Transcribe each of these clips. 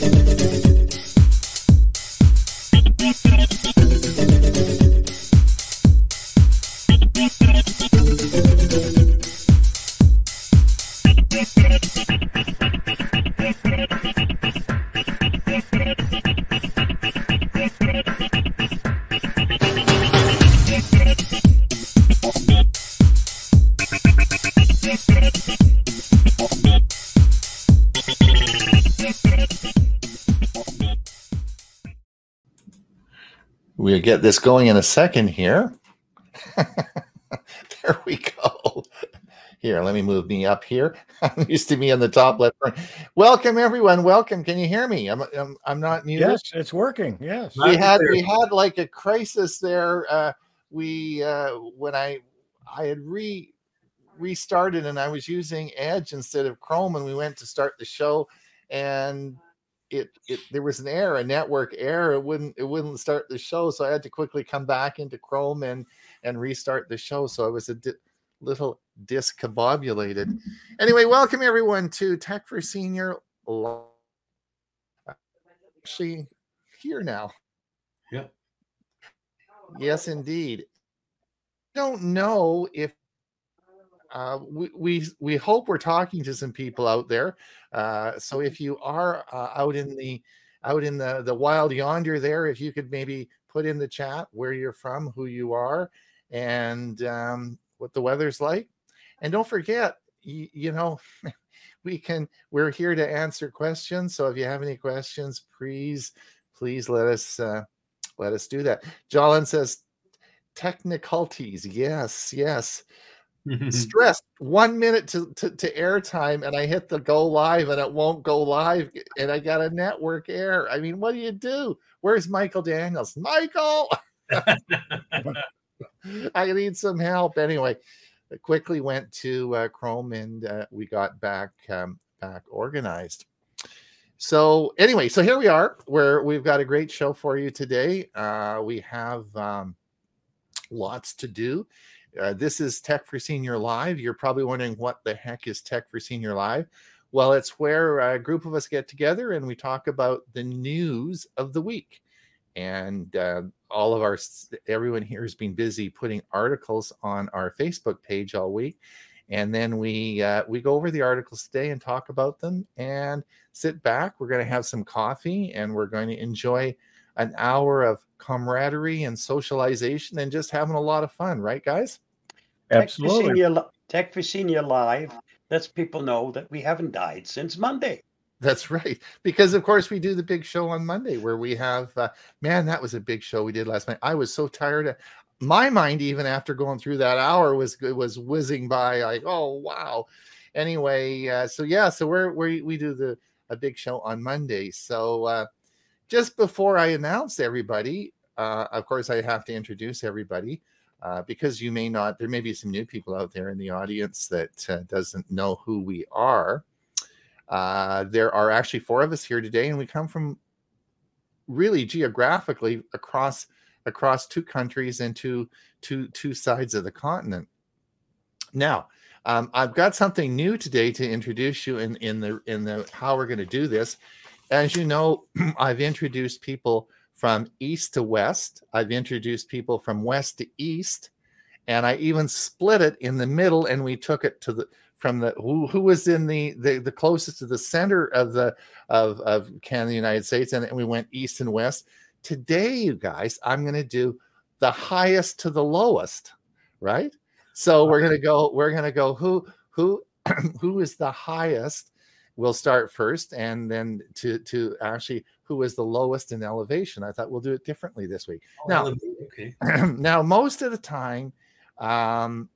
We'll get this going in a second here. there we go. Here, let me move me up here. I'm used to me on the top left. Welcome, everyone. Welcome. Can you hear me? I'm I'm, I'm not muted. Yes, it's working. Yes. We had we had like a crisis there. Uh, we uh, when I I had re restarted and I was using Edge instead of Chrome, and we went to start the show, and it, it there was an error, a network error. It wouldn't it wouldn't start the show, so I had to quickly come back into Chrome and and restart the show. So I was a di- little discombobulated. Anyway, welcome everyone to Tech for Senior. Actually, here now. Yeah. Yes, indeed. Don't know if uh, we, we we hope we're talking to some people out there. Uh, so if you are uh, out in the out in the the wild yonder there, if you could maybe put in the chat where you're from, who you are, and um, what the weather's like, and don't forget, you, you know. we can we're here to answer questions. So if you have any questions please please let us uh, let us do that. Jolin says technicalities yes yes stressed one minute to, to, to airtime and I hit the go live and it won't go live and I got a network error. I mean, what do you do? Where's Michael Daniels? Michael, I need some help. Anyway, I quickly went to uh, Chrome and uh, we got back um, back organized. So anyway, so here we are where we've got a great show for you today. Uh, we have um, lots to do. Uh, this is Tech for Senior Live. You're probably wondering what the heck is Tech for Senior Live? Well, it's where a group of us get together and we talk about the news of the week. And uh, all of our, everyone here has been busy putting articles on our Facebook page all week. And then we uh, we go over the articles today and talk about them and sit back. We're going to have some coffee and we're going to enjoy an hour of camaraderie and socialization and just having a lot of fun, right, guys? Absolutely. Tech for Senior Live lets people know that we haven't died since Monday. That's right. Because of course we do the big show on Monday where we have uh, man, that was a big show we did last night. I was so tired. Of, my mind, even after going through that hour, was was whizzing by like, oh wow. Anyway, uh, so yeah, so we're we we do the a big show on Monday. So uh, just before I announce everybody, uh, of course I have to introduce everybody uh, because you may not there may be some new people out there in the audience that uh, doesn't know who we are. Uh, there are actually four of us here today and we come from really geographically across across two countries and two two two sides of the continent. Now um, i've got something new today to introduce you in in the in the how we're going to do this as you know i've introduced people from east to west. I've introduced people from west to east, and I even split it in the middle, and we took it to the from the who who was in the the, the closest to the center of the of of Canada, United States, and we went east and west. Today, you guys, I'm going to do the highest to the lowest, right? So we're going to go. We're going to go. Who who who is the highest? We'll start first, and then to to actually who is the lowest in elevation. I thought we'll do it differently this week. Oh, now, okay. now most of the time, um,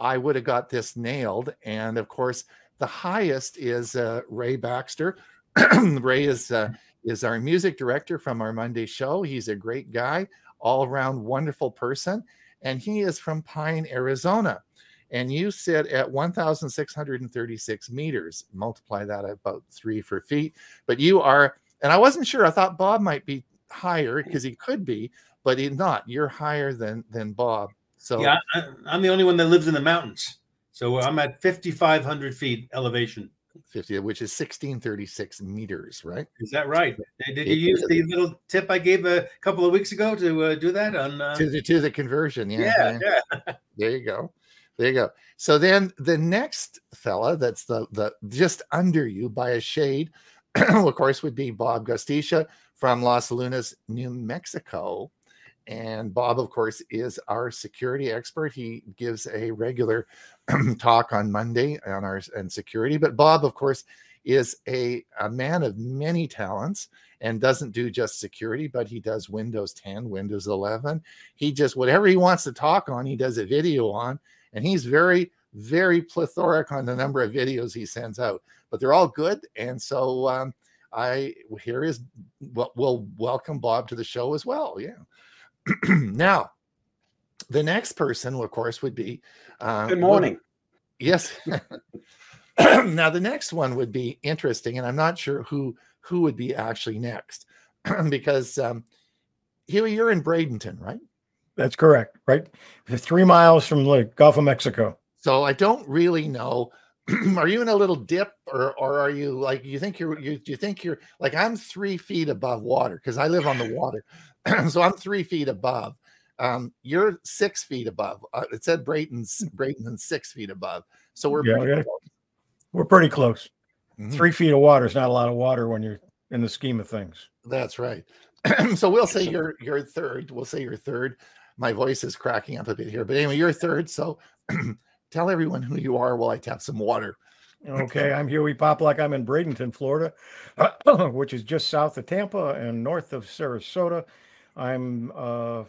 I would have got this nailed, and of course, the highest is uh, Ray Baxter. Ray is uh, is our music director from our Monday show. He's a great guy, all around wonderful person, and he is from Pine, Arizona. And you sit at 1,636 meters. Multiply that about three for feet. But you are and I wasn't sure. I thought Bob might be higher because he could be, but he's not. You're higher than than Bob. So yeah, I, I'm the only one that lives in the mountains. So I'm at 5,500 feet elevation. 50, which is 1636 meters, right? Is that right? Did, you use the little tip I gave a couple of weeks ago to uh, do that on? Uh, To the to the conversion, yeah, yeah. yeah. There you go. There you go. So then the next fella that's the the just under you by a shade, of course, would be Bob Gostischa from Los Lunas, New Mexico. And Bob, of course, is our security expert. He gives a regular talk on Monday on our and security. But Bob, of course, is a, a man of many talents and doesn't do just security, but he does Windows 10, Windows 11. He just whatever he wants to talk on, he does a video on, and he's very, very plethoric on the number of videos he sends out. But they're all good, and so um, I here is well, we'll welcome Bob to the show as well. Yeah. now, the next person, of course, would be uh, Good morning. Yes. now the next one would be interesting, and I'm not sure who who would be actually next because um, Hewie, you're in Bradenton, right? That's correct. Right. Three miles from the Gulf of Mexico. So I don't really know. are you in a little dip, or or are you like you think you're you, you think you're like I'm three feet above water because I live on the water, so I'm three feet above. Um, you're six feet above. Uh, it said Brayton's Brayton's six feet above, so we're Yeah, pretty yeah. We're pretty close. Mhm. Three feet of water is not a lot of water when you're in the scheme of things. That's right. so we'll say you're you're third. We'll say you're third. My voice is cracking up a bit here, but anyway, you're third. So tell everyone who you are while I tap some water. Okay, I'm Hewie Poplock. I'm in Bradenton, Florida, which is just south of Tampa and north of Sarasota. I'm uh,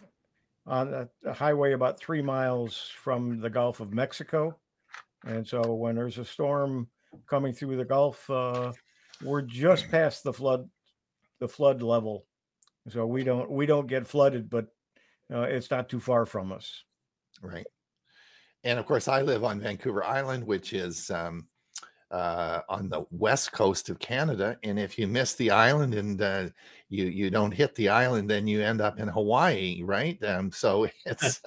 on a, a highway about three miles from the Gulf of Mexico. And so when there's a storm coming through the Gulf, uh, we're just past the flood, the flood level. So we don't we don't get flooded, but uh, it's not too far from us. Right. And of course, I live on Vancouver Island, which is um, uh, on the west coast of Canada. And if you miss the island and uh, you you don't hit the island, then you end up in Hawaii, right? Um, so it's,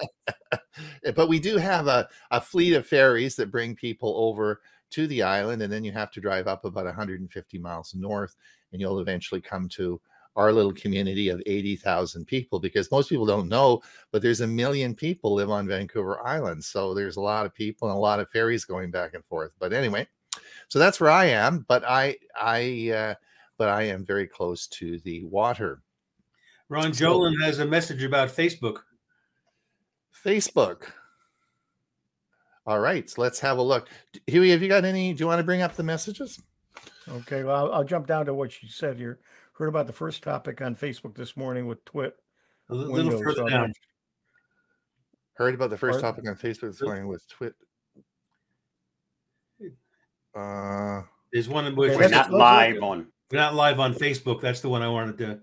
but we do have a, a fleet of ferries that bring people over to the island, and then you have to drive up about 150 miles north, and you'll eventually come to our little community of 80,000 people because most people don't know but there's a million people live on Vancouver Island. So there's a lot of people and a lot of ferries going back and forth. But anyway, so that's where I am. But I, I, uh, but I am very close to the water. Ron So- Jolin has a message about Facebook. Facebook. All right, so let's have a look. D- Hewie, have you got any? Do you want to bring up the messages? Okay, well, I'll, I'll jump down to what you said here. Heard about the first topic on Facebook this morning with Twit. A little Windows, further down. Heard about the first Pardon? topic on Facebook this morning with Twit. Uh, There's one in Okay, which We're not live on. we're not live on Facebook. That's the one I wanted to.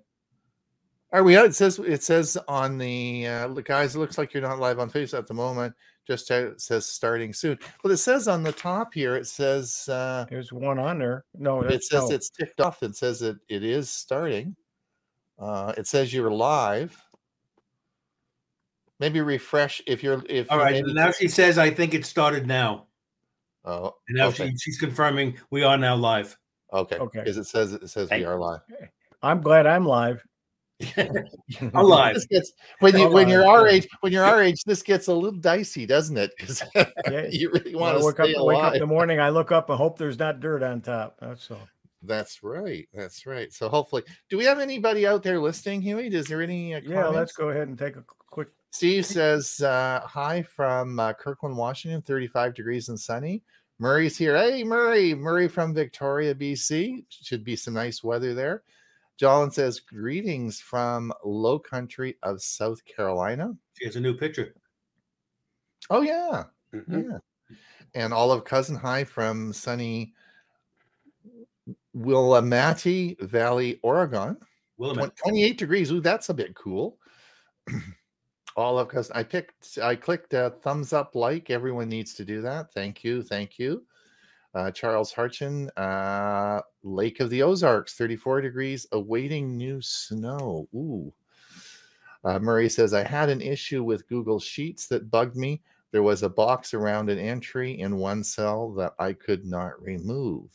Are we out? It says it says on the uh, guys. It looks like you're not live on Facebook at the moment. Just it says starting soon. Well, it says on the top here. It says uh, There's one on there. No, it says no. it's ticked off. It says it it is starting. Uh, it says you're live. Maybe refresh if you're if All you right. maybe Now she says, I think it started now. Oh, And now okay, she, she's confirming we are now live. okay, Okay. Because it says it says we are live. I'm glad I'm live. I'm gets when you when you're our age when you're our age, this gets a little dicey, doesn't it? Because Yeah. you really want to wake up, stay wake up in the morning, I look up and hope there's not dirt on top. That's all. That's right. That's right. So hopefully, do we have anybody out there listening, Hewie? Is there any? Uh, Yeah, let's go ahead and take a quick. Steve says, uh, "Hi from uh, Kirkland, Washington. Thirty-five degrees and sunny." Murray's here. Hey, Murray. Murray from Victoria, BC. Should be some nice weather there. Jolin says, "Greetings from Low Country of South Carolina." She has a new picture. Oh yeah, Mhm. yeah. And Olive Cousin, hi from sunny Willamette Valley, Oregon. Willamette. 28 degrees. Ooh, that's a bit cool. All of because I picked, I clicked uh, thumbs up, like. Everyone needs to do that. Thank you, thank you. Uh, Charles Harchin, uh, Lake of the Ozarks, 34 degrees, awaiting new snow. Ooh. Uh, Murray says, I had an issue with Google Sheets that bugged me. There was a box around an entry in one cell that I could not remove.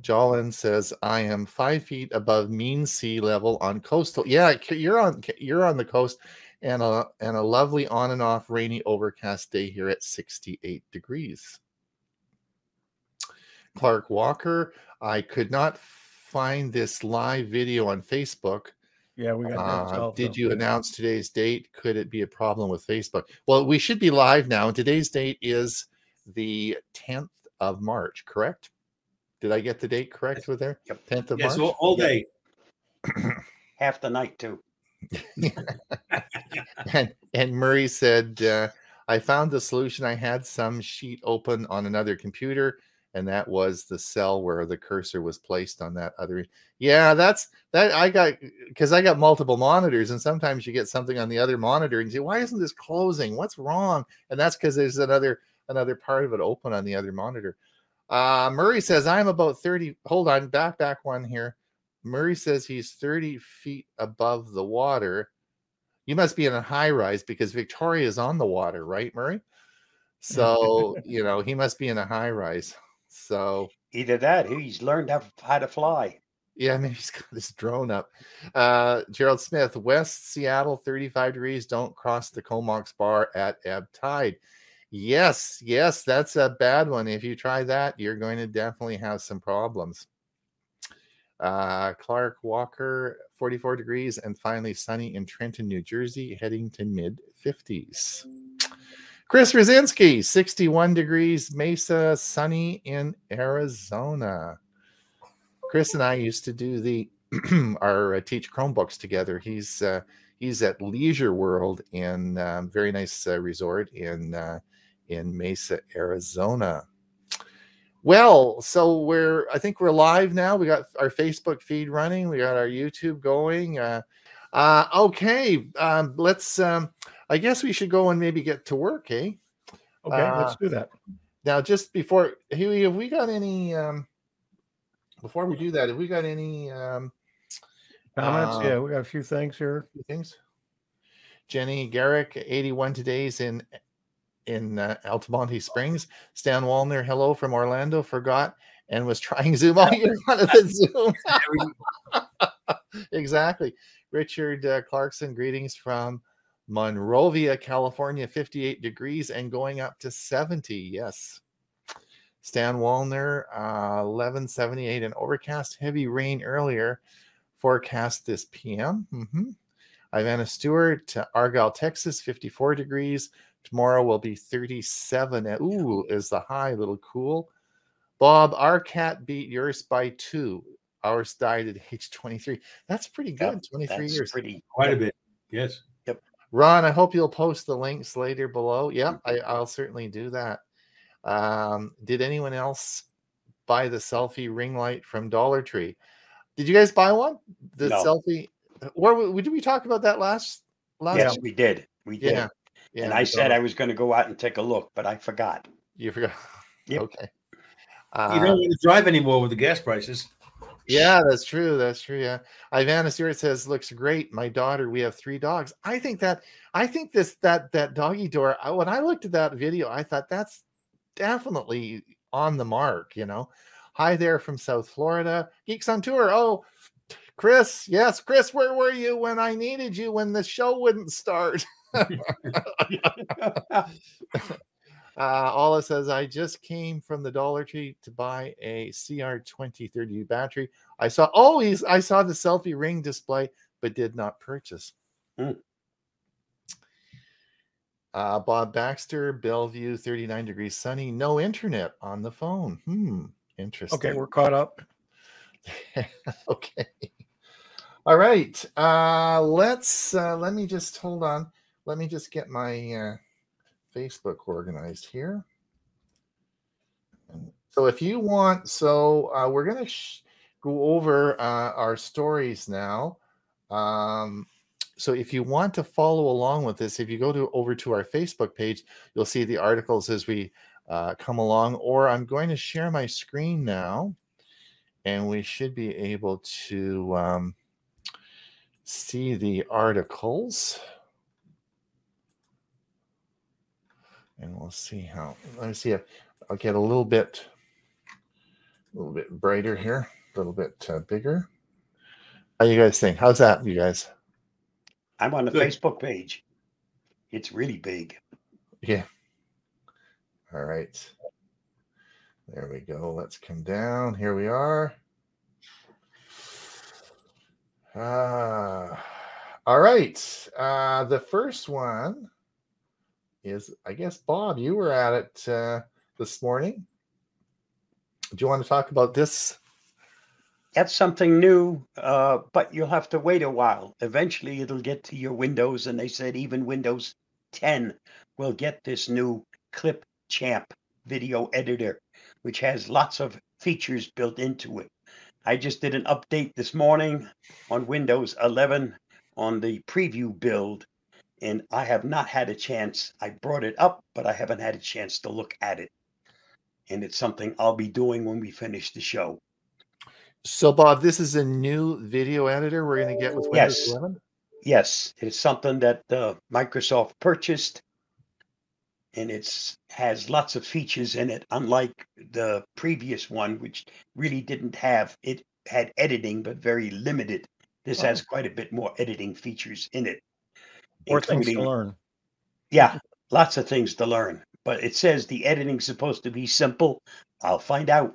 Jolin says, I am five feet above mean sea level on coastal. Yeah, you're on you're on the coast and a and a lovely on and off rainy overcast day here at 68 degrees. Clark Walker, I could not find this live video on Facebook. Yeah, we got uh, Did you announce today's date? Could it be a problem with Facebook? Well, we should be live now. And today's date is the 10th of March, correct? Did I get the date correct with there? Yep. 10th of Yes, March? all, all day. Half the night too. and, and Murray said, uh, I found the solution. I had some sheet open on another computer, and that was the cell where the cursor was placed on that other. Yeah, that's that. I got because I got multiple monitors, and sometimes you get something on the other monitor and you say, Why isn't this closing? What's wrong? And that's because there's another another part of it open on the other monitor. Uh, Murray says, I'm about 30. Hold on, back, back one here. Murray says he's 30 feet above the water. You must be in a high rise because Victoria is on the water, right, Murray? So, you know, he must be in a high rise. So, Either that, he's learned how, how to fly. yeah, maybe he's got his drone up. Uh, Gerald Smith, West Seattle, 35 degrees. Don't cross the Comox bar at ebb tide. Yes, yes, that's a bad one. If you try that, you're going to definitely have some problems. Uh, Clark Walker, 44 degrees, and finally sunny in Trenton, New Jersey, heading to mid 50s. Chris Rosinski, 61 degrees, Mesa, sunny in Arizona. Chris and I used to do the our uh, teach Chromebooks together. He's uh, he's at Leisure World in um, very nice uh, resort in uh, in Mesa, Arizona. Well, so we're I think we're live now. We got our Facebook feed running. We got our YouTube going. Uh, uh, okay, um, let's. Um, I guess we should go and maybe get to work, eh? Okay, uh, let's do that. Now, just before Hewie, have we got any? Um, before we do that, have we got any um, Comments? uh, yeah, we got a few things here. things? Jenny Garrick, eighty-one today's in in uh, Altamonte Springs. Stan Wallner, hello from Orlando. Forgot and was trying Zoom. all year on the Zoom. exactly. Richard uh, Clarkson, greetings from Monrovia, California, 58 degrees and going up to 70. Yes. Stan Wallner, uh, 1178 and overcast, heavy rain earlier. Forecast this PM. hmm Ivana Stewart, to Argyle, Texas, 54 degrees. Tomorrow will be 37. And, ooh, is the high, a little cool. Bob, our cat beat yours by two. Ours died at age 23. That's pretty good. Yep, 23 That's years. pretty. Quite a bit. Yes. Ron, I hope you'll post the links later below. Yep, I, I'll certainly do that. Um, did anyone else buy the selfie ring light from Dollar Tree? Did you guys buy one? The No. selfie. Where did we talk about that last? Last. Yes, we did. We did. Yeah. Yeah. and I said I was going to go out and take a look, but I forgot. You forgot. Yep. Okay. you Uh, don't want to drive anymore with the gas prices. Yeah, that's true. That's true. Yeah. Ivana Stewart says, looks great. My daughter, we have three dogs. I think that I think this that that doggy door, I, when I looked at that video, I thought that's definitely on the mark, you know. Hi there from South Florida. Geeks on tour. Oh, Chris. Yes, Chris, where were you when I needed you when the show wouldn't start? Uh, Ola says, I just came from the Dollar Tree to buy a CR 2030 battery. I saw, oh, he's, I saw the selfie ring display, but did not purchase. Hmm. Uh, Bob Baxter, Bellevue, 39 degrees sunny, no internet on the phone. Hmm, interesting. Okay, we're caught up. okay. All right. Uh, let's, uh, let me just hold on. Let me just get my, uh, Facebook organized here. And So if you want, so uh, we're going to sh- go over uh, our stories now. Um, so if you want to follow along with this, if you go to over to our Facebook page, you'll see the articles as we uh, come along. Or I'm going to share my screen now, and we should be able to um, see the articles. And we'll see how, let me see if I'll get a little bit, a little bit brighter here, a little bit uh, bigger. How you guys think? How's that, you guys? I'm on the Good. Facebook page. It's really big. Yeah. All right. There we go. Let's come down. Here we are. Uh, all right. Uh, the first one is, I guess, Bob, you were at it uh, this morning. Do you want to talk about this? That's something new, uh, but you'll have to wait a while. Eventually, it'll get to your Windows, and they said even Windows 10 will get this new Clip Champ video editor, which has lots of features built into it. I just did an update this morning on Windows 11 on the preview build, and I have not had a chance. I brought it up, but I haven't had a chance to look at it. And it's something I'll be doing when we finish the show. So, Bob, this is a new video editor we're going to get with Windows Yes. 11. Yes, it's something that uh, Microsoft purchased, and it's has lots of features in it. Unlike the previous one, which really didn't have it had editing, but very limited. This has quite a bit more editing features in it. More things to learn. Yeah, lots of things to learn. But it says the editing's supposed to be simple. I'll find out.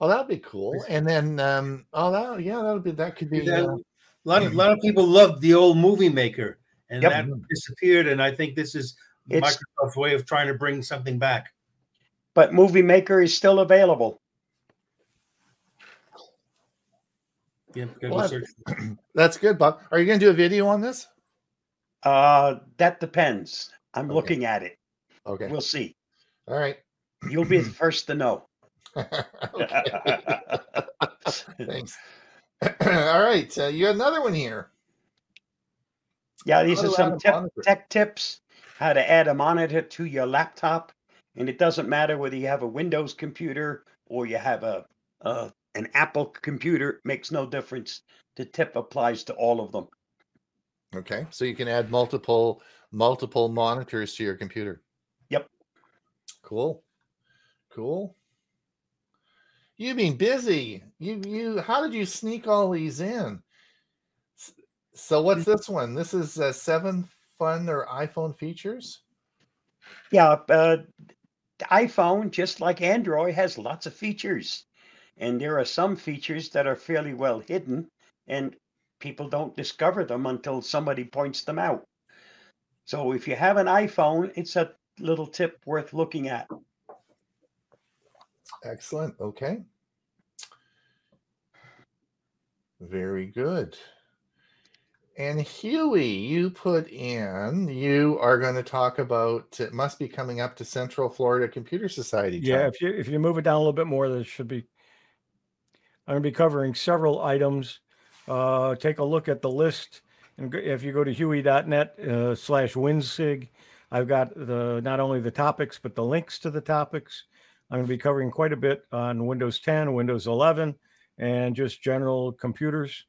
Oh, that'd be cool. And then, um, oh, that, yeah, that'll be that could be. Then Uh, a lot of, lot of people loved the old movie maker, and Yep. that disappeared. And I think this is It's- Microsoft's way of trying to bring something back. But Movie Maker is still available. Yeah, gotta Well, that's good, Bob. Are you going to do a video on this? Uh, that depends. I'm Okay. looking at it. Okay. We'll see. All right. You'll be the first to know. Thanks. All right. Uh, you got another one here. Yeah, these How are some tip, tech tips how to add a monitor to your laptop. And it doesn't matter whether you have a Windows computer or you have a, a an Apple computer, makes no difference. The tip applies to all of them. Okay. So you can add multiple multiple monitors to your computer. Yep. Cool. Cool. You've been busy. You you how did you sneak all these in? So what's this one? This is uh, seven fun or iPhone features. Yeah, uh, iPhone, just like Android, has lots of features. And there are some features that are fairly well hidden, and people don't discover them until somebody points them out. So if you have an iPhone, it's a little tip worth looking at. Excellent. Okay. Very good. And Hewie, you put in, you are going to talk about it must be coming up to Central Florida Computer Society. Yeah, if you if you move it down a little bit more, there should be. I'm going to be covering several items. Uh, take a look at the list, and if you go to hewie.net uh, slash winsig, I've got the not only the topics but the links to the topics. I'm going to be covering quite a bit on Windows 10, Windows 11, and just general computers.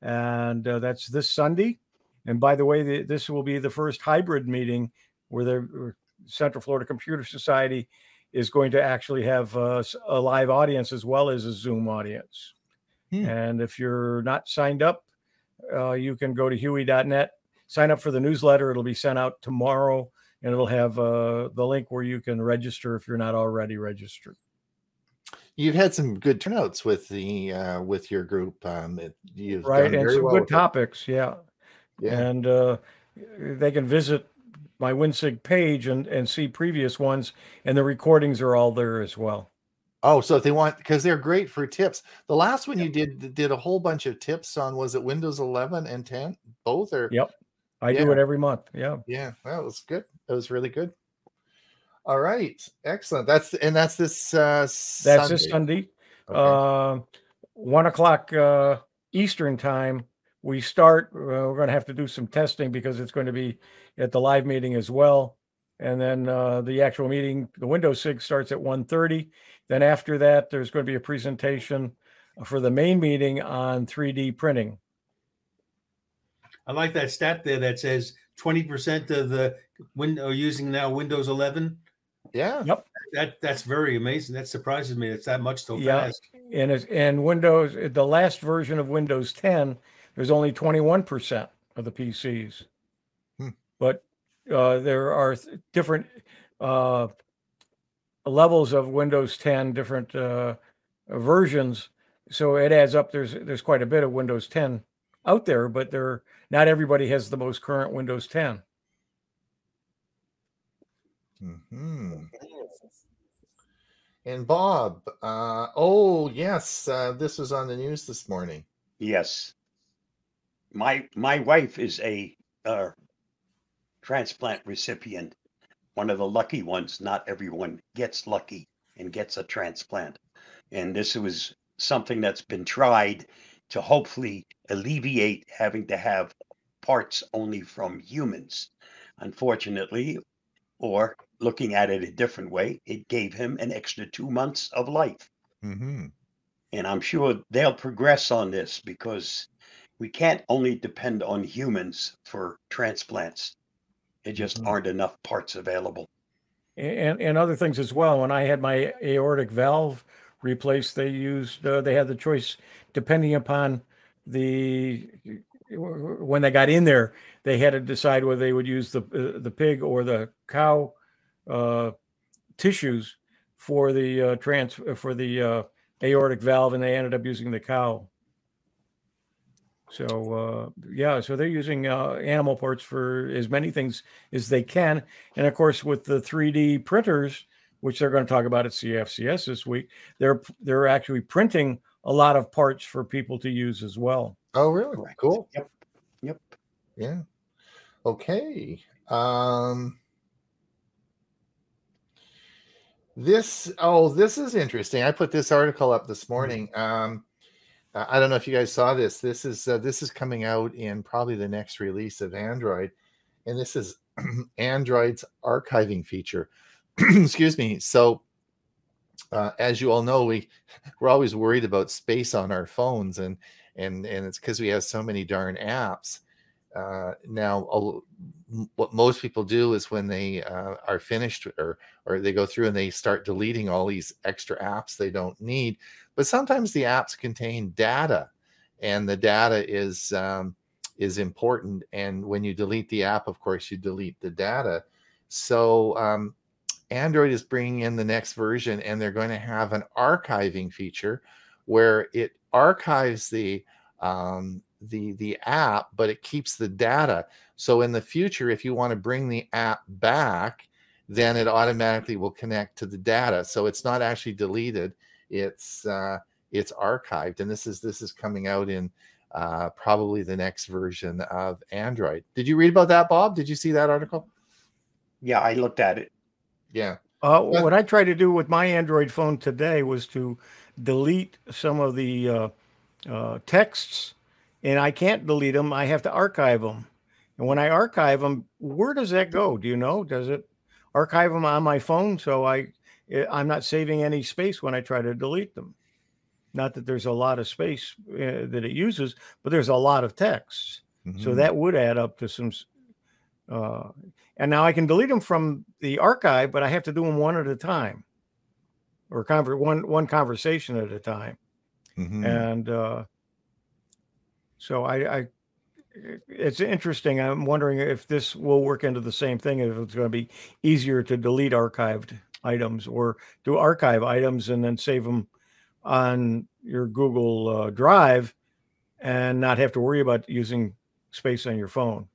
And uh, that's this Sunday. And by the way, the, this will be the first hybrid meeting where the Central Florida Computer Society is going to actually have uh, a live audience as well as a Zoom audience. Hmm. And if you're not signed up, uh, you can go to hewie.net, sign up for the newsletter. It'll be sent out tomorrow, and it'll have uh, the link where you can register if you're not already registered. You've had some good turnouts with the uh, with your group. Um, you've right and some well good it. topics yeah Yeah. and uh, they can visit my winsig page and and see previous ones and the recordings are all there as well Oh, so if they want because they're great for tips. The last one you did did a whole bunch of tips on was it Windows 11 and 10 both or Yep. i do it every month yeah Yeah, that was good. That was really good. All right, excellent. That's and that's this uh that's Sunday. this sunday Okay. uh, one o'clock uh, eastern time we start uh, we're going to have to do some testing because it's going to be at the live meeting as well and then uh, the actual meeting the windows sig starts at 1.30 then after that there's going to be a presentation for the main meeting on 3d printing I like that stat there that says 20% of the win are using now Windows 11. Yeah. Yep. That that's very amazing. That surprises me. It's that much so Yeah. fast. And it's, and Windows, the last version of Windows 10, there's only 21% of the PCs. Hmm. But uh, there are different uh, levels of Windows 10, different uh, versions. So it adds up. There's there's quite a bit of Windows 10 out there, but there not everybody has the most current Windows 10. hmm And Bob, uh, oh yes, uh, this was on the news this morning. Yes. My my wife is a uh, transplant recipient, one of the lucky ones. Not everyone gets lucky and gets a transplant, and this was something that's been tried to hopefully alleviate having to have parts only from humans. Unfortunately, or looking at it a different way, it gave him an extra two months of life hmm and I'm sure they'll progress on this because we can't only depend on humans for transplants. There just Mhm. aren't enough parts available. and and other things as well. When I had my aortic valve replaced, they used uh, they had the choice depending upon the when they got in there, they had to decide whether they would use the uh, the pig or the cow uh, tissues for the uh, trans for the uh, aortic valve, and they ended up using the cow. So uh, yeah, so they're using uh, animal parts for as many things as they can, and of course with the 3D printers, which they're going to talk about at CFCS this week, they're they're actually printing a lot of parts for people to use as well. Oh, really? Correct. Cool. Yep. Yep. Yeah. Okay. Um this oh this is interesting. I put this article up this morning. Um I don't know if you guys saw this. This is uh, this is coming out in probably the next release of Android and this is Android's archiving feature. Excuse me. So uh, as you all know, we we're always worried about space on our phones, and and and it's because we have so many darn apps. Uh, now, what most people do is when they uh, are finished, or or they go through and they start deleting all these extra apps they don't need. But sometimes the apps contain data, and the data is um, is important. And when you delete the app, of course, you delete the data. So um, Android is bringing in the next version, and they're going to have an archiving feature where it archives the um, the the app, but it keeps the data. So in the future, if you want to bring the app back, then it automatically will connect to the data. So it's not actually deleted; it's uh, it's archived, and this is this is coming out in uh, probably the next version of Android. Did you read about that, Bob? Did you see that article? Yeah, I looked at it. Yeah. Uh, Yeah. what I tried to do with my Android phone today was to delete some of the uh, uh, texts, and I can't delete them. I have to archive them. And when I archive them, where does that go? Do you know? Does it archive them on my phone so I eh, I'm not saving any space when I try to delete them? Not that there's a lot of space uh, that it uses, but there's a lot of texts. So Mhm. that would add up to some. Uh, and now I can delete them from the archive, but I have to do them one at a time, or conver- one one conversation at a time. Mhm. And uh, so I, I, it's interesting. I'm wondering if this will work into the same thing. If it's going to be easier to delete archived items or to archive items and then save them on your Google uh, Drive, and not have to worry about using space on your phone.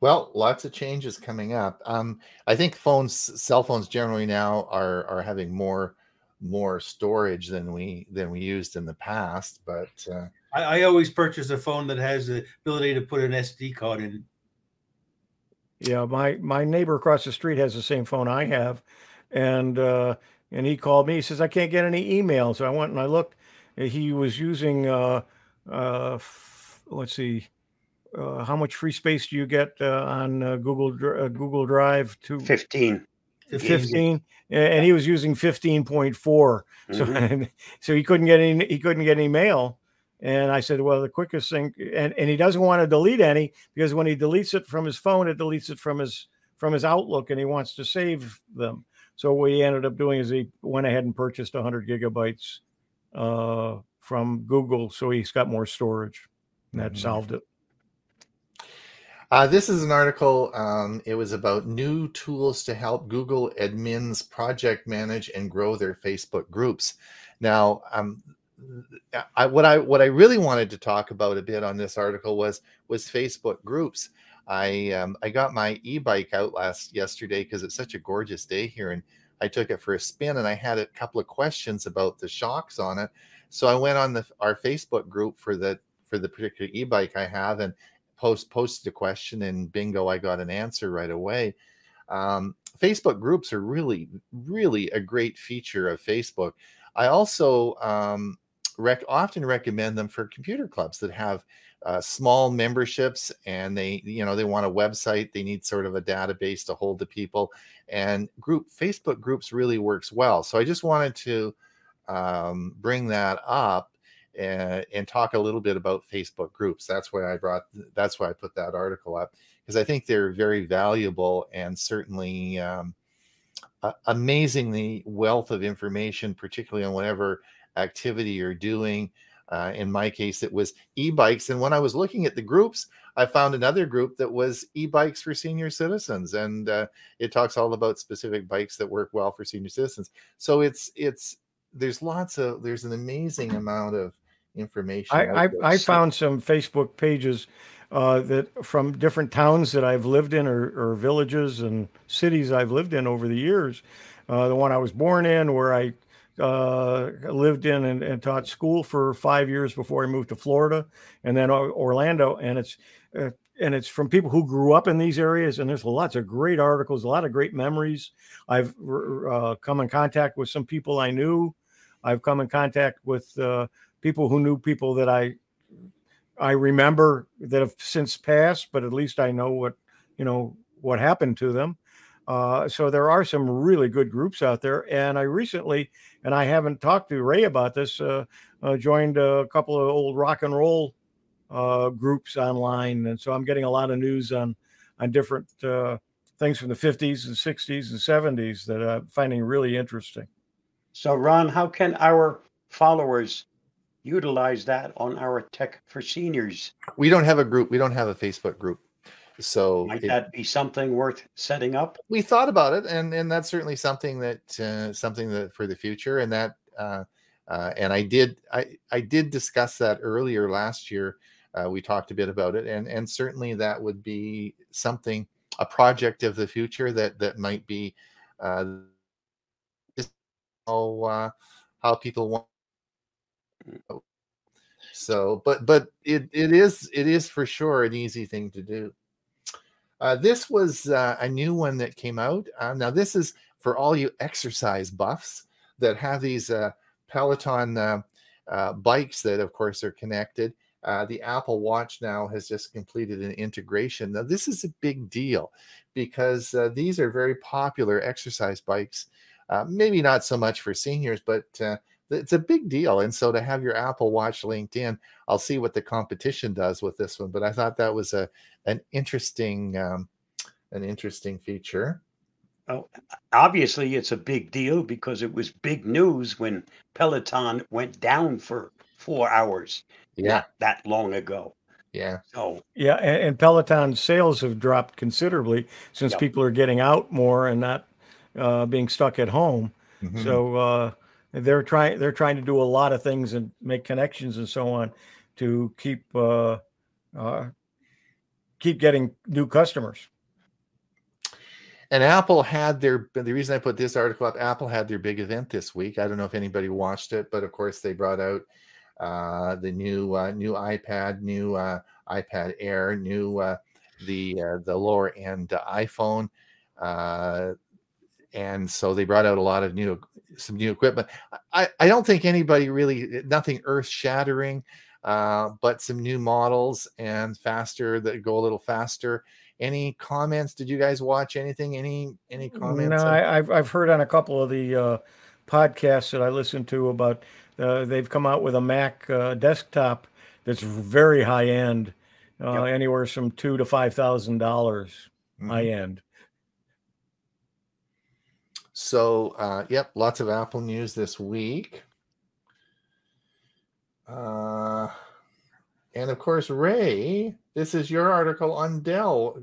Well, lots of changes coming up. Um, I think phones, cell phones generally now are are having more more storage than we than we used in the past. But uh, I, I always purchase a phone that has the ability to put an SD card in. Yeah, my my neighbor across the street has the same phone I have, and uh, and he called me. He says I can't get any email, so I went and I looked. He was using uh, uh, f- let's see, uh, how much free space do you get uh, on uh, Google uh, Google Drive? To 15. fifteen, and he was using fifteen point four. So so he couldn't get any he couldn't get any mail, And I said, well, the quickest thing, and, and he doesn't want to delete any because when he deletes it from his phone, it deletes it from his from his Outlook, and he wants to save them. So what he ended up doing is he went ahead and purchased 100 gigabytes uh, from Google, so he's got more storage. And that Mhm. solved it. Uh, this is an article. Um, it was about new tools to help Google admins project manage and grow their Facebook groups. Now, um, I, what I what I really wanted to talk about a bit on this article was was Facebook groups. I um, I got my e-bike out last yesterday because it's such a gorgeous day here, and I took it for a spin, and I had a couple of questions about the shocks on it. So I went on the our Facebook group for the for the particular e-bike I have, and post posted a question and bingo i got an answer right away um, facebook groups are really really a great feature of facebook i also um, rec- often recommend them for computer clubs that have uh, small memberships and they you know they want a website they need sort of a database to hold the people and group facebook groups really works well so i just wanted to um, bring that up and, and talk a little bit about Facebook groups. That's why I brought. That's why I put that article up because I think they're very valuable and certainly um, uh, amazingly wealth of information, particularly on whatever activity you're doing. Uh, in my case, it was e-bikes, and when I was looking at the groups, I found another group that was e-bikes for senior citizens, and uh, it talks all about specific bikes that work well for senior citizens. So it's it's there's lots of there's an amazing amount of information. I, I. I found some Facebook pages uh, that from different towns that I've lived in or, or villages and cities I've lived in over the years. Uh, the one I was born in, where I uh, lived in and, and taught school for five years before I moved to Florida, and then Orlando. And it's uh, and it's from people who grew up in these areas. And there's lots of great articles, a lot of great memories. I've uh, come in contact with some people I knew. I've come in contact with uh, people who knew people that I I remember that have since passed, but at least I know what you know what happened to them. Uh, so there are some really good groups out there, and I recently, and I haven't talked to Ray about this, uh, uh, joined a couple of old rock and roll uh, groups online, and so I'm getting a lot of news on on different uh, things from the 50s and 60s and 70s that I'm finding really interesting. So, Ron, how can our followers utilize that on our Tech for Seniors? we don't have a group. We don't have a Facebook group. So Might it- that be something worth setting up? we thought about it, and and that's certainly something that uh, something that for the future, and that uh, uh, and I did I I did discuss that earlier last year. Uh, we talked a bit about it, and and certainly that would be something a project of the future that that might be uh, how uh, how people want. So, but but it it is it is for sure an easy thing to do. Uh, this was uh, a new one that came out. Uh, now, this is for all you exercise buffs that have these uh, Peloton uh, uh, bikes that, of course, are connected. The Apple Watch now has just completed an integration. Now, this is a big deal because these are very popular exercise bikes. Maybe not so much for seniors, but it's a big deal. And so to have your Apple Watch linked in, I'll see what the competition does with this one. But I thought that was a an interesting um, an interesting feature. Oh, obviously, it's a big deal because it was big news when Peloton went down for four hours Yeah, not that long ago. yeah, So, Yeah, and, and Peloton sales have dropped considerably since Yep. people are getting out more and not uh, being stuck at home. Mhm. So uh, they're trying they're trying to do a lot of things and make connections and so on to keep uh, uh, keep getting new customers. And Apple had their the reason I put this article up. Apple had their big event this week. I don't know if anybody watched it, but of course they brought out uh, the new uh, new iPad, new uh, iPad Air, new uh, the uh, the lower end iPhone, uh, and so they brought out a lot of new some new equipment. I I don't think anybody really nothing earth shattering, uh, but some new models and faster that go a little faster any comments did you guys watch anything any any comments No, on- I, I've I've heard on a couple of the uh, podcasts that I listen to about Uh, they've come out with a Mac uh, desktop that's very high end, uh, anywhere from two to five thousand dollars Mhm. high end. So, uh, yep, lots of Apple news this week. Uh, and of course, Ray, this is your article on Dell.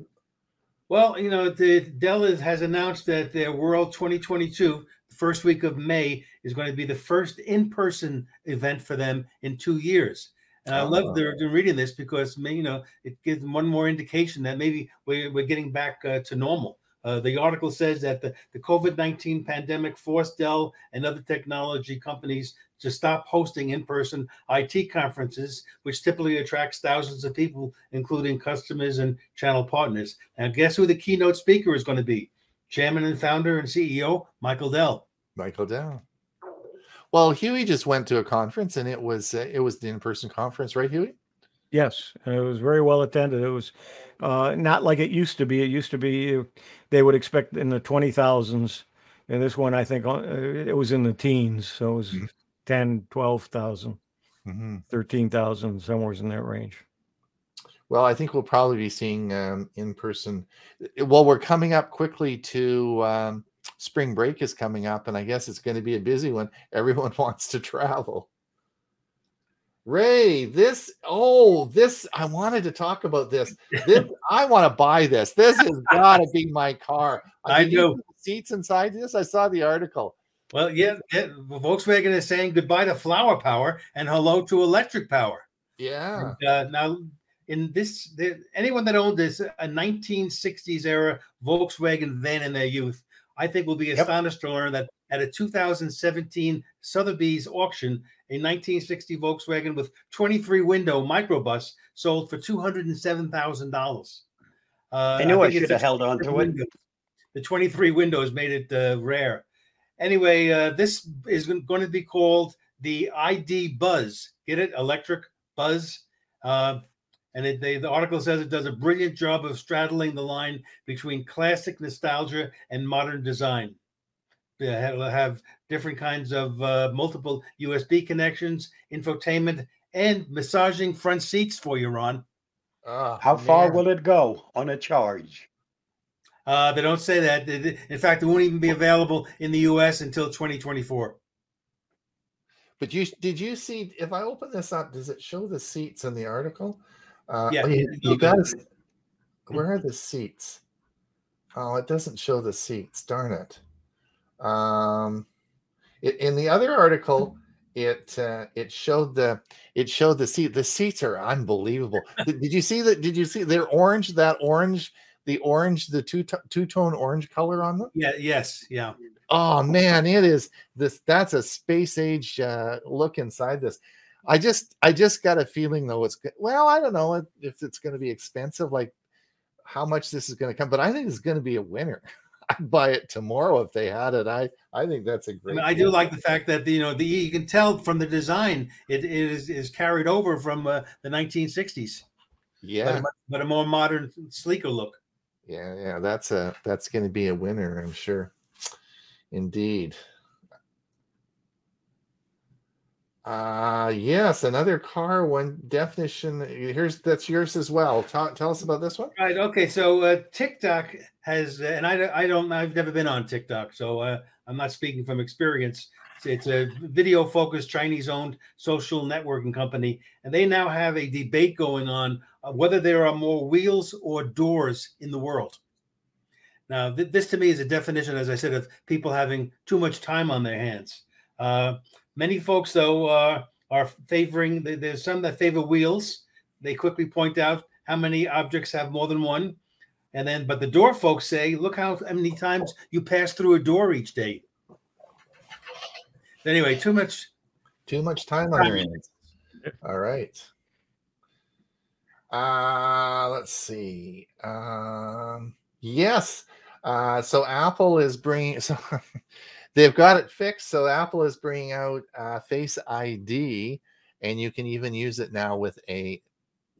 Well, you know, the Dell is, has announced that their World 2022, the first week of May, is going to be the first in-person event for them in two years. And I Oh. love they're, they're reading this because, you know, it gives them one more indication that maybe we're, we're getting back uh, to normal. Uh, the article says that the, the COVID 19 pandemic forced Dell and other technology companies to stop hosting in person IT conferences, which typically attracts thousands of people, including customers and channel partners. Now, guess who the keynote speaker is going to be? Chairman and founder and CEO Michael Dell. Michael Dell. Well, Hewie just went to a conference, and it was uh, it was the in person conference, right, Hewie? Yes, and it was very well attended. It was uh, not like it used to be. It used to be uh, they would expect in the twenty thousands, and this one I think uh, it was in the teens. So it was Mhm. 10, 12,000, Mm-hmm. 13,000, somewhere in that range. Well, I think we'll probably be seeing um, in person. Well, we're coming up quickly to um, spring break is coming up, and I guess it's going to be a busy one. Everyone wants to travel. Ray, this oh, this I wanted to talk about this. This I want to buy this. This has got to be my car. I do. Seats inside this. I saw the article. Well, yeah, yeah, Volkswagen is saying goodbye to flower power and hello to electric power. Yeah. And, uh, now, in this, the, anyone that owned this a 1960s era Volkswagen van in their youth, I think will be Yep. astonished to learn that at a 2017 Sotheby's auction, a 1960 Volkswagen with 23 window microbus sold for $207,000. Uh, I knew I, it's should have held on to it. The 23 windows made it uh, rare. Anyway, uh, this is going to be called the ID Buzz. Get it? Electric Buzz. Uh, and it, they, the article says it does a brilliant job of straddling the line between classic nostalgia and modern design. It'll have different kinds of uh, multiple USB connections, infotainment, and massaging front seats for you, Ron. Ah, How far will it go on a charge? Uh, they don't say that. In fact, it won't even be available in the U.S. until 2024. But you did you see if I open this up, does it show the seats in the article? Uh, Yeah, oh, you, you open. got where are the seats? Oh, it doesn't show the seats. Darn it. Um, it, in the other article, it uh, it showed the it showed the seat. The seats are unbelievable. did, did you see that? Did you see they're orange? That orange, the orange, the two two tone orange color on them. Yeah. Yes. Yeah. Oh man, it is this. That's a space age uh, look inside this. I just, I just got a feeling though. It's well, I don't know if it's going to be expensive, like how much this is going to come, but I think it's going to be a winner. I'd buy it tomorrow if they had it. I, I think that's a great. I do like the fact that you know the you can tell from the design it, it is is carried over from uh, the 1960s, but, Yeah, a, but a more modern, sleeker look. yeah, yeah. That's a, that's going to be a winner, I'm sure. Indeed. Uh yes, another car. One definition. Here's that's yours as well. Tell, tell us about this one. Right. Okay. So uh, TikTok has, and I, I don't, I've never been on TikTok, so uh, I'm not speaking from experience. It's, a video-focused Chinese-owned social networking company, and they now have a debate going on whether there are more wheels or doors in the world. Now, th- this to me is a definition, as I said, of people having too much time on their hands. Uh, many folks, though, uh, are favoring. There's some that favor wheels. They quickly point out how many objects have more than one. And then, but the door folks say, look how many times you pass through a door each day. Anyway, too much. Too much time on your Right. hands. All right. Uh let's see. Um yes. Uh so Apple is bringing so they've got it fixed so Apple is bringing out uh Face ID and you can even use it now with a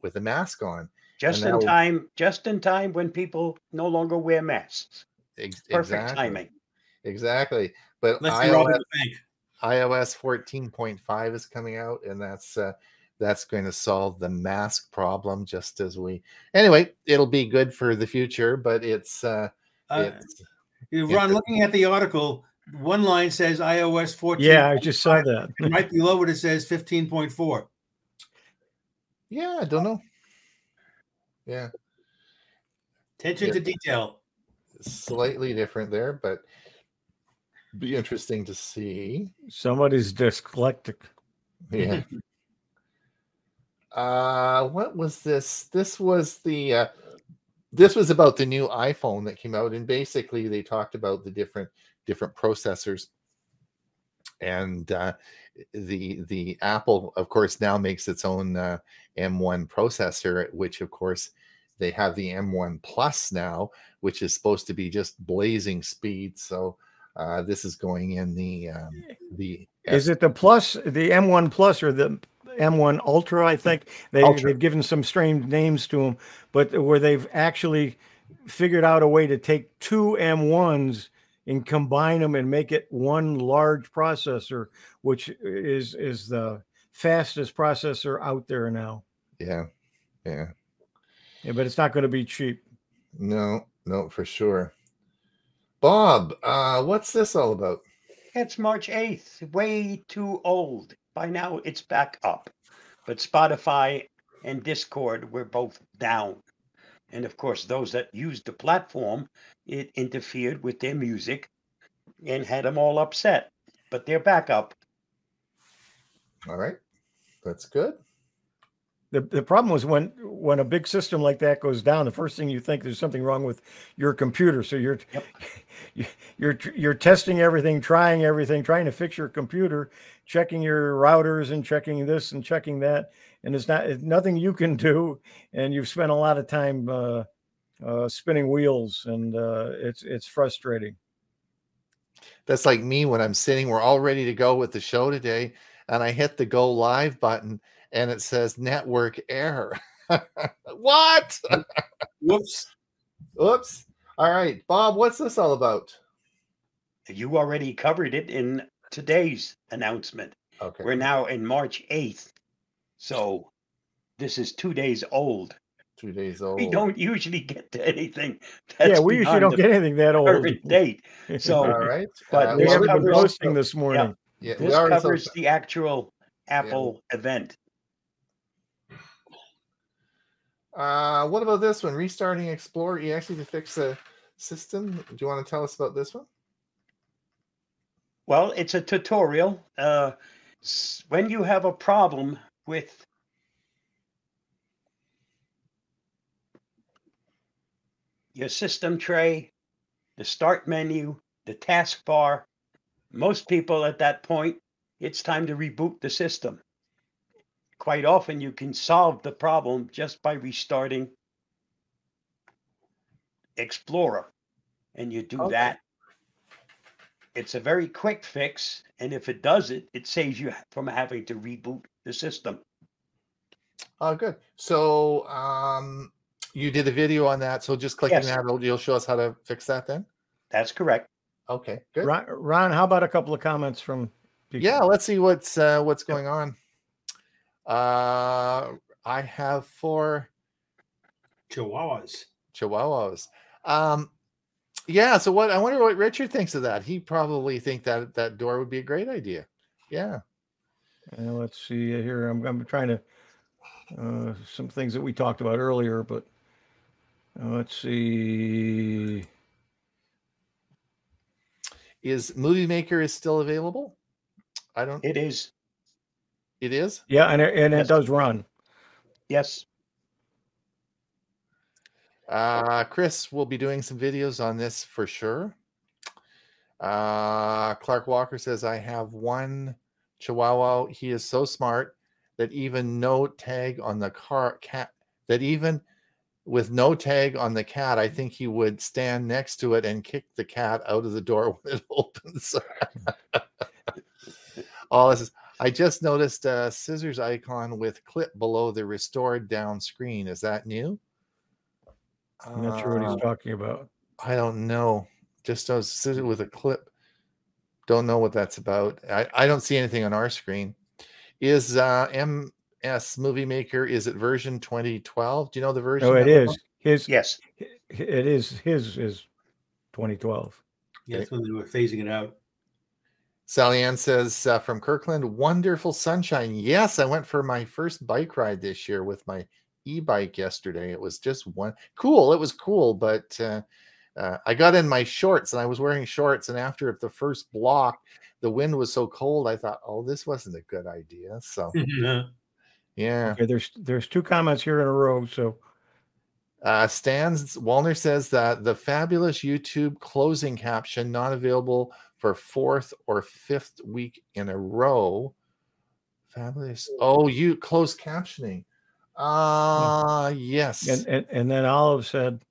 with a mask on. Just And in that will- time, just in time when people no longer wear masks. Ex- Perfect exactly. timing. Exactly. But Unless you're robbing iOS iOS 14.5 is coming out, and that's uh, that's going to solve the mask problem just as we anyway it'll be good for the future but it's uh, Uh, it's Ron, looking at the article, one line says iOS 14. Yeah, I just saw that. and right below it, it says 15.4. yeah i don't know yeah Attention Yeah. to detail. slightly different there but be interesting to see Somebody's dyslectic. yeah uh what was this this was the uh this was about the new iphone that came out and basically they talked about the different different processors and uh the the apple of course now makes its own uh, m1 processor which of course they have the m1 plus now which is supposed to be just blazing speed so uh this is going in the um the Is it the plus, the M1 Plus or the M1 Ultra? I think they, Ultra. they've given some strange names to them, but where they've actually figured out a way to take two M1s and combine them and make it one large processor, which is is the fastest processor out there now. yeah yeah Yeah, but it's not going to be cheap. No, no, for sure. Bob, uh, what's this all about? It's March 8th, way too old. By now it's back up. But Spotify and Discord were both down. And of course, those that used the platform, it interfered with their music and had them all upset. But they're back up. All right, that's good. The, the problem was when when a big system like that goes down, the first thing you think there's something wrong with your computer. So you're Yep. you're you're testing everything, trying everything, trying to fix your computer, checking your routers and checking this and checking that, and it's not it's nothing you can do. And you've spent a lot of time uh, uh, spinning wheels, and uh, it's it's frustrating. That's like me when I'm sitting, we're all ready to go with the show today, and I hit the go live button and it says network error. what? Whoops. Oops. All right, Bob, what's this all about? You already covered it in today's announcement. Okay. We're now in March 8th. So this is two days old. Two days old. We don't usually get to anything. yeah, we usually don't get anything that old. current date. So All right. but uh, They this haven't been covers- posting this morning. yeah, we this already covers saw- the actual Apple event. Uh, what about this one? Restarting Explorer EXE to fix the system. Do you want to tell us about this one? Well, it's a tutorial. Uh, when you have a problem with your system tray, the start menu, the taskbar, most people at that point, it's time to reboot the system. Quite often, you can solve the problem just by restarting Explorer. And you do Okay. that it's a very quick fix and if it does it it saves you from having to reboot the system Oh, good. So, um, you did a video on that. So just clicking Yes. that, it'll- you'll show us how to fix that then. that's correct Okay, good. Ron, Ron, how about a couple of comments from people? Yeah, let's see what's uh, what's going on. Uh, I have four Chihuahuas. chihuahuas. Um, yeah. So what? I wonder what Richard thinks of that. He probably think that that door would be a great idea. Yeah. Uh, let's see here. I'm, I'm trying to uh, some things that we talked about earlier, but uh, let's see. Is Movie Maker is still available? I don't. it is It is. Yeah, and it, and Yes. it does run. yes Uh, Chris will be doing some videos on this for sure. Uh, Clark Walker says, I have one Chihuahua. He is so smart that even no tag on the car cat, that even with no tag on the cat, I think he would stand next to it and kick the cat out of the door when it opens. All this is, I just noticed a scissors icon with clip below the restored down screen. Is that new? I'm not sure what Uh, he's talking about. I don't know. Just those scissors with a clip. Don't know what that's about. I, I don't see anything on our screen. Is uh, MS Movie Maker? Is it version 2012? Do you know the version? Oh, it is. of his. Yes. It is his is 2012. Yeah, that's when they were phasing it out. Sally Ann says uh, from Kirkland, wonderful sunshine. Yes, I went for my first bike ride this year with my e-bike yesterday. It was just one cool. It was cool, but uh, uh, I got in my shorts and I was wearing shorts. And after the first block, the wind was so cold. I thought, oh, this wasn't a good idea. So yeah. Okay, there's there's two comments here in a row. So Uh, Stans Walner says that the fabulous YouTube closing caption not available for fourth or fifth week in a row. Fabulous. Oh, you closed captioning. Uh yes. and and, and then Olive said Is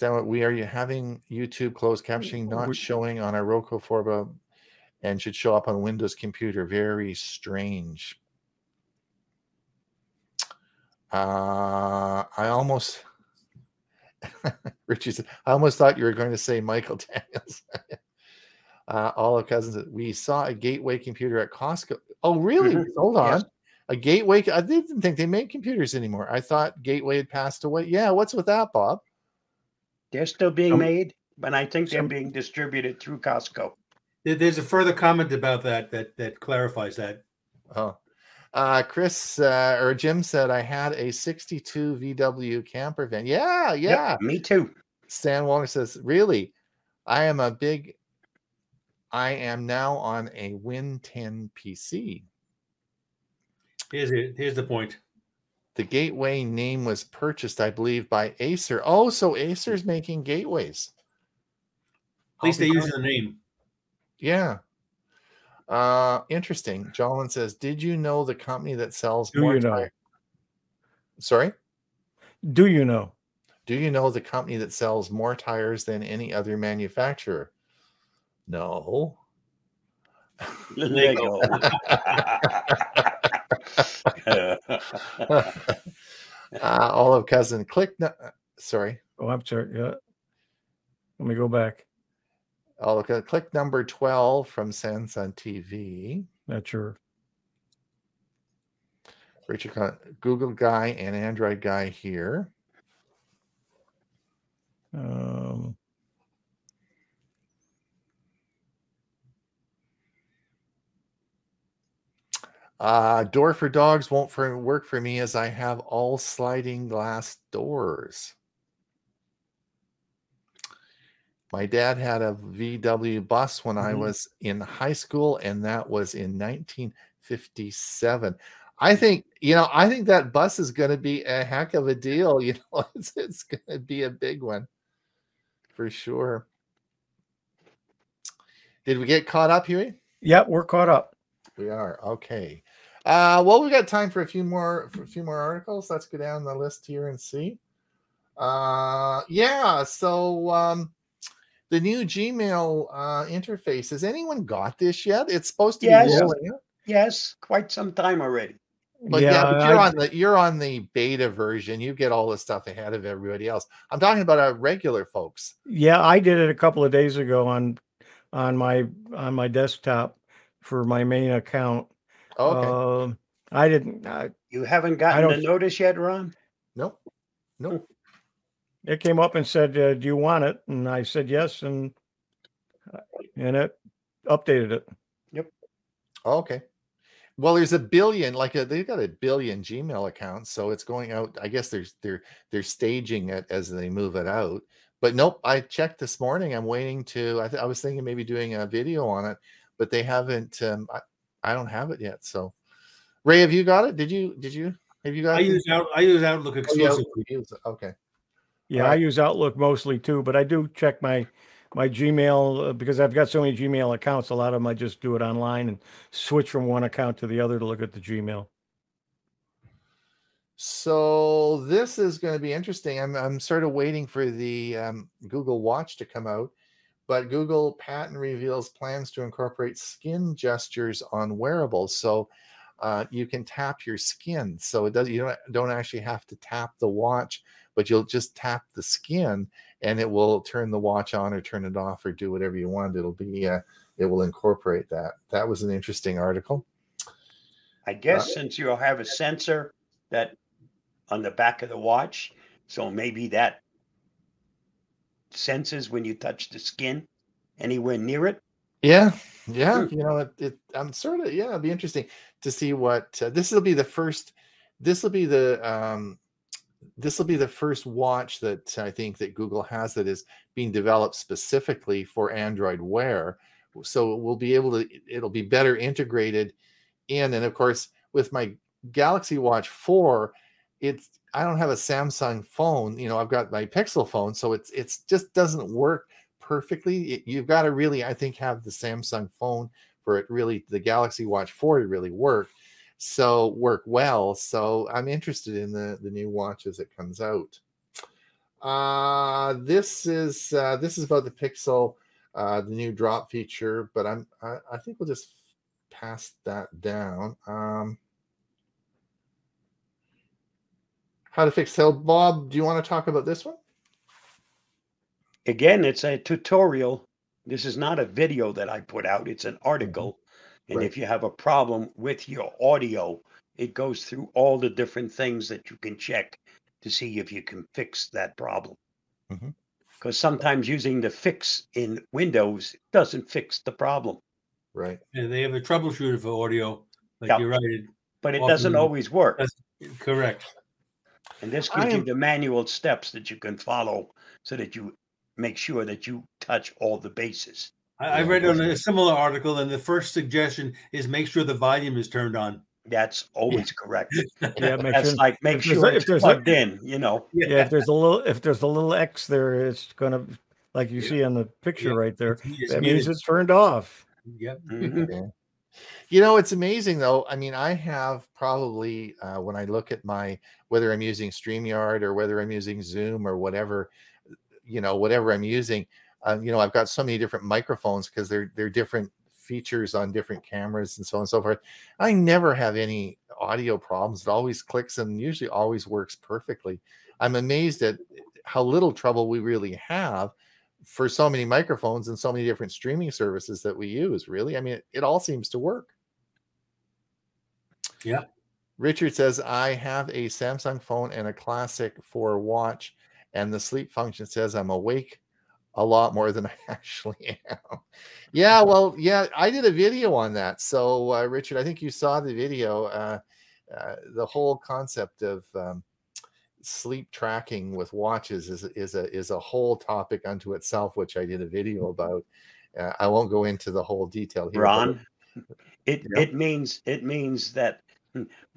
that what we are you having YouTube closed captioning not showing on our Roku Forba and should show up on Windows computer? Very strange. Uh I almost Richie said, I almost thought you were going to say Michael Daniels. uh all of cousins we saw a gateway computer at Costco. Oh, really? Mhm. Hold on. Yes. A gateway. I didn't think they made computers anymore. I thought Gateway had passed away. Yeah, what's with that, Bob? They're still being Some- made, but I think they're being distributed through Costco. There's a further comment about that that that clarifies that. Oh, uh, Chris uh, or Jim said I had a 62 VW camper van. Yeah, Yep, yeah. me too. Stan Walner says, really, I am a big. I am now on a Win 10 PC. Here's it. Here's the point. The gateway name was purchased, I believe, by Acer. Oh, so Acer's making gateways. At least they use the name. Yeah. Uh, interesting. John says, "Did you know the company that sells Do more you know? tire- Sorry, Do you know? do you know the company that sells more tires than any other manufacturer? No. There uh, Olive cousin, click. No- sorry, Oh, I'm sorry. Yeah. Let me go back. Olive cousin, click number twelve from Samsung TV. Not sure. Richard, Google guy and Android guy here. Um, Uh, door for dogs won't for work for me as I have all sliding glass doors. My dad had a VW bus when I Mhm. was in high school, and that was in 1957. I think, you know, I think that bus is going to be a heck of a deal. You know, it's, it's going to be a big one for sure. Did we get caught up, Hewie? yeah, we're caught up. We are okay. Uh, well, we got time for a few more for a few more articles. Let's go down the list here and see. Uh, yeah. So um, the new Gmail uh, interface. Has anyone got this yet? It's supposed to Yes. be rolling yes, quite some time already. But yeah, but you're I- on the you're on the beta version. You get all the stuff ahead of everybody else. I'm talking about our regular folks. yeah, I did it a couple of days ago on on my on my desktop for my main account. Okay. Um, I didn't. I, You haven't gotten don't- the notice yet, Ron? No, no. it came up and said, uh, "Do you want it?" And I said yes, and uh, and it updated it. Yep. Okay. Well, there's a billion, like a, they've got a billion Gmail accounts, so it's going out. I guess there's they're they're staging it as they move it out. But nope, I checked this morning. I'm waiting to. I, th- I was thinking maybe doing a video on it, but they haven't. Um, I, I don't have it yet. So, Ray, have you got it? Did you? Did you? Have you got? I it? use out. I use Outlook Oh, yeah, exclusively. you use it. Okay. Yeah, Alright. I use Outlook mostly too, but I do check my my Gmail uh, because I've got so many Gmail accounts. A lot of them I just do it online and switch from one account to the other to look at the Gmail. So this is going to be interesting. I'm I'm sort of waiting for the um, Google Watch to come out, but Google patent reveals plans to incorporate skin gestures on wearables, so uh, you can tap your skin. So it does you don't don't actually have to tap the watch, but you'll just tap the skin and it will turn the watch on or turn it off or do whatever you want. It'll be uh, it will incorporate that. That was an interesting article. I guess since you'll have a sensor that on the back of the watch, so maybe that senses when you touch the skin anywhere near it. Yeah, yeah. Hmm. You know, it, it I'm sort of yeah. It'll be interesting to see what uh, this will be the first. This will be the um, this will be the first watch that I think that Google has that is being developed specifically for Android Wear. So we'll be able to. It'll be better integrated in, and of course, with my Galaxy Watch Four, it's I don't have a Samsung phone. You know, I've got my Pixel phone, so it's it's just doesn't work perfectly. It, you've got to really, I think, have the Samsung phone for it really the Galaxy Watch 4 to really work. So work well. So I'm interested in the the new watch as it comes out. Uh this is uh this is about the Pixel, uh the new drop feature, but I'm I, I think we'll just pass that down. Um how to fix so Bob, do you want to talk about this one? Again, it's a tutorial. This is not a video that I put out, it's an article. And Right. if you have a problem with your audio, it goes through all the different things that you can check to see if you can fix that problem. Mhm. Because sometimes using the fix in Windows doesn't fix the problem, Right. And they have a troubleshooter for audio. Like Yeah. you're right. It, but it doesn't always work. does- correct. And this I gives you the manual steps that you can follow so that you make sure that you touch all the bases. I, I read on a similar article, and the first suggestion is make sure the volume is turned on. That's always correct. Yeah, make That's sure, like make if there's a- sure if it's there's a- plugged in, you know. yeah, if there's a little if there's a little X there, it's gonna like you Yeah. see on the picture Yeah. right there. It's That means it's turned off. Yep. Mhm. You know, it's amazing though. I mean, I have probably uh, when I look at my whether I'm using StreamYard or whether I'm using Zoom or whatever, you know, whatever I'm using, uh, you know, I've got so many different microphones because they're they're different features on different cameras and so on and so forth. I never have any audio problems. It always clicks and usually always works perfectly. I'm amazed at how little trouble we really have for so many microphones and so many different streaming services that we use. Really, I mean, it, it all seems to work. Yeah. Richard says, I have a Samsung phone and a classic for watch, and the sleep function says I'm awake a lot more than I actually am. yeah, well, yeah, I did a video on that. So, uh, Richard, I think you saw the video. Uh, uh, the whole concept of um, sleep tracking with watches is is a is a whole topic unto itself, which I did a video about. Uh, I won't go into the whole detail here. Ron, it Yeah. it means it means that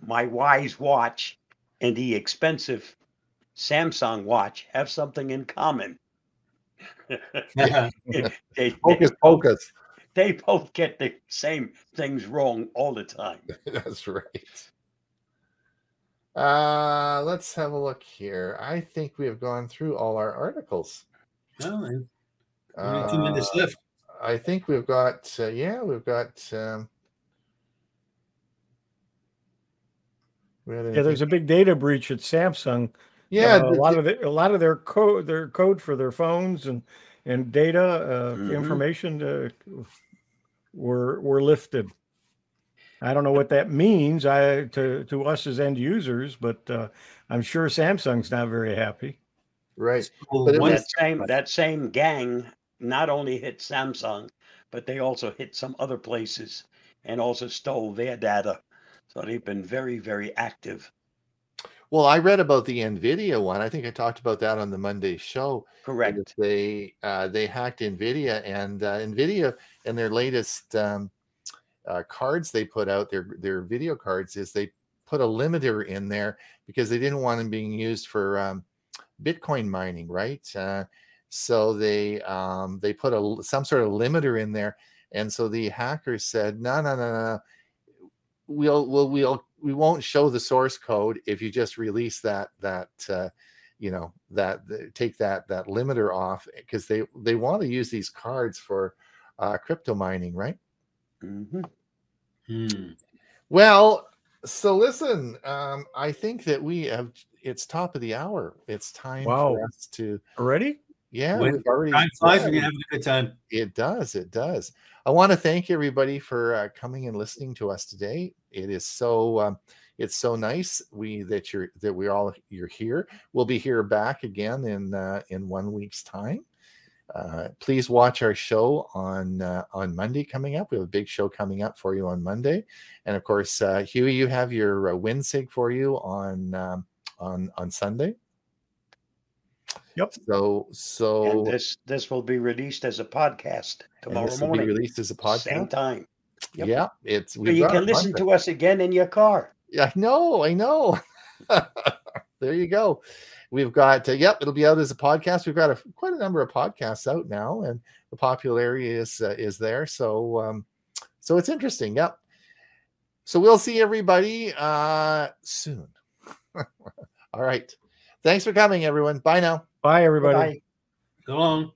my Wyze watch and the expensive Samsung watch have something in common. they, they, Focus, focus. they both get the same things wrong all the time. That's right. Uh, let's have a look here. I think we have gone through all our articles. Well, and only two minutes Uh, left. I think we've got, uh, yeah, we've got. Um, we Yeah, there's a big data breach at Samsung. yeah, Uh, a the- lot of the, a lot of their code their code for their phones and and data uh, Mhm. information uh, were were lifted. I don't know what that means I to to us as end users, but uh, I'm sure Samsung's not very happy. right. Well, but it That same that same gang not only hit Samsung, but they also hit some other places and also stole their data. So they've been very, very active. Well, I read about the Nvidia one. I think I talked about that on the Monday show. Correct. They uh, they hacked Nvidia, and uh, Nvidia in their latest um, uh, cards they put out their their video cards is they put a limiter in there because they didn't want them being used for um, Bitcoin mining, right? Uh, so they um, they put a some sort of limiter in there, and so the hackers said, no, no, no, no, we'll we'll we'll we won't show the source code if you just release that that uh, you know that take that that limiter off because they they want to use these cards for uh, crypto mining, right? Hmm Hmm. Well, So listen, um, I think that we have. It's top of the hour. It's time Wow. for us to. Ready? Yeah, When we've already. Time flies when you're having a good time. It does. It does. I want to thank everybody for uh, coming and listening to us today. It is so um, it's so nice we that you're that we're all you're here. We'll be here back again in uh, in one week's time. Uh, please watch our show on uh, on Monday coming up. We have a big show coming up for you on Monday, and of course, uh, Hewie, you have your uh, WinSig for you on um, on on Sunday. Yep. So so And this this will be released as a podcast tomorrow this will be morning, released as a podcast. same time. Yep. Yeah, it's So you can listen bunch to us again in your car. Yeah, I know, I know. there you go. We've got, uh, yep, it'll be out as a podcast. We've got a, quite a number of podcasts out now, and the popularity is uh, is there. So, um, so it's interesting. Yep. So we'll see everybody uh, soon. All right. Thanks for coming, everyone. Bye now. Bye, everybody. Bye. Go on.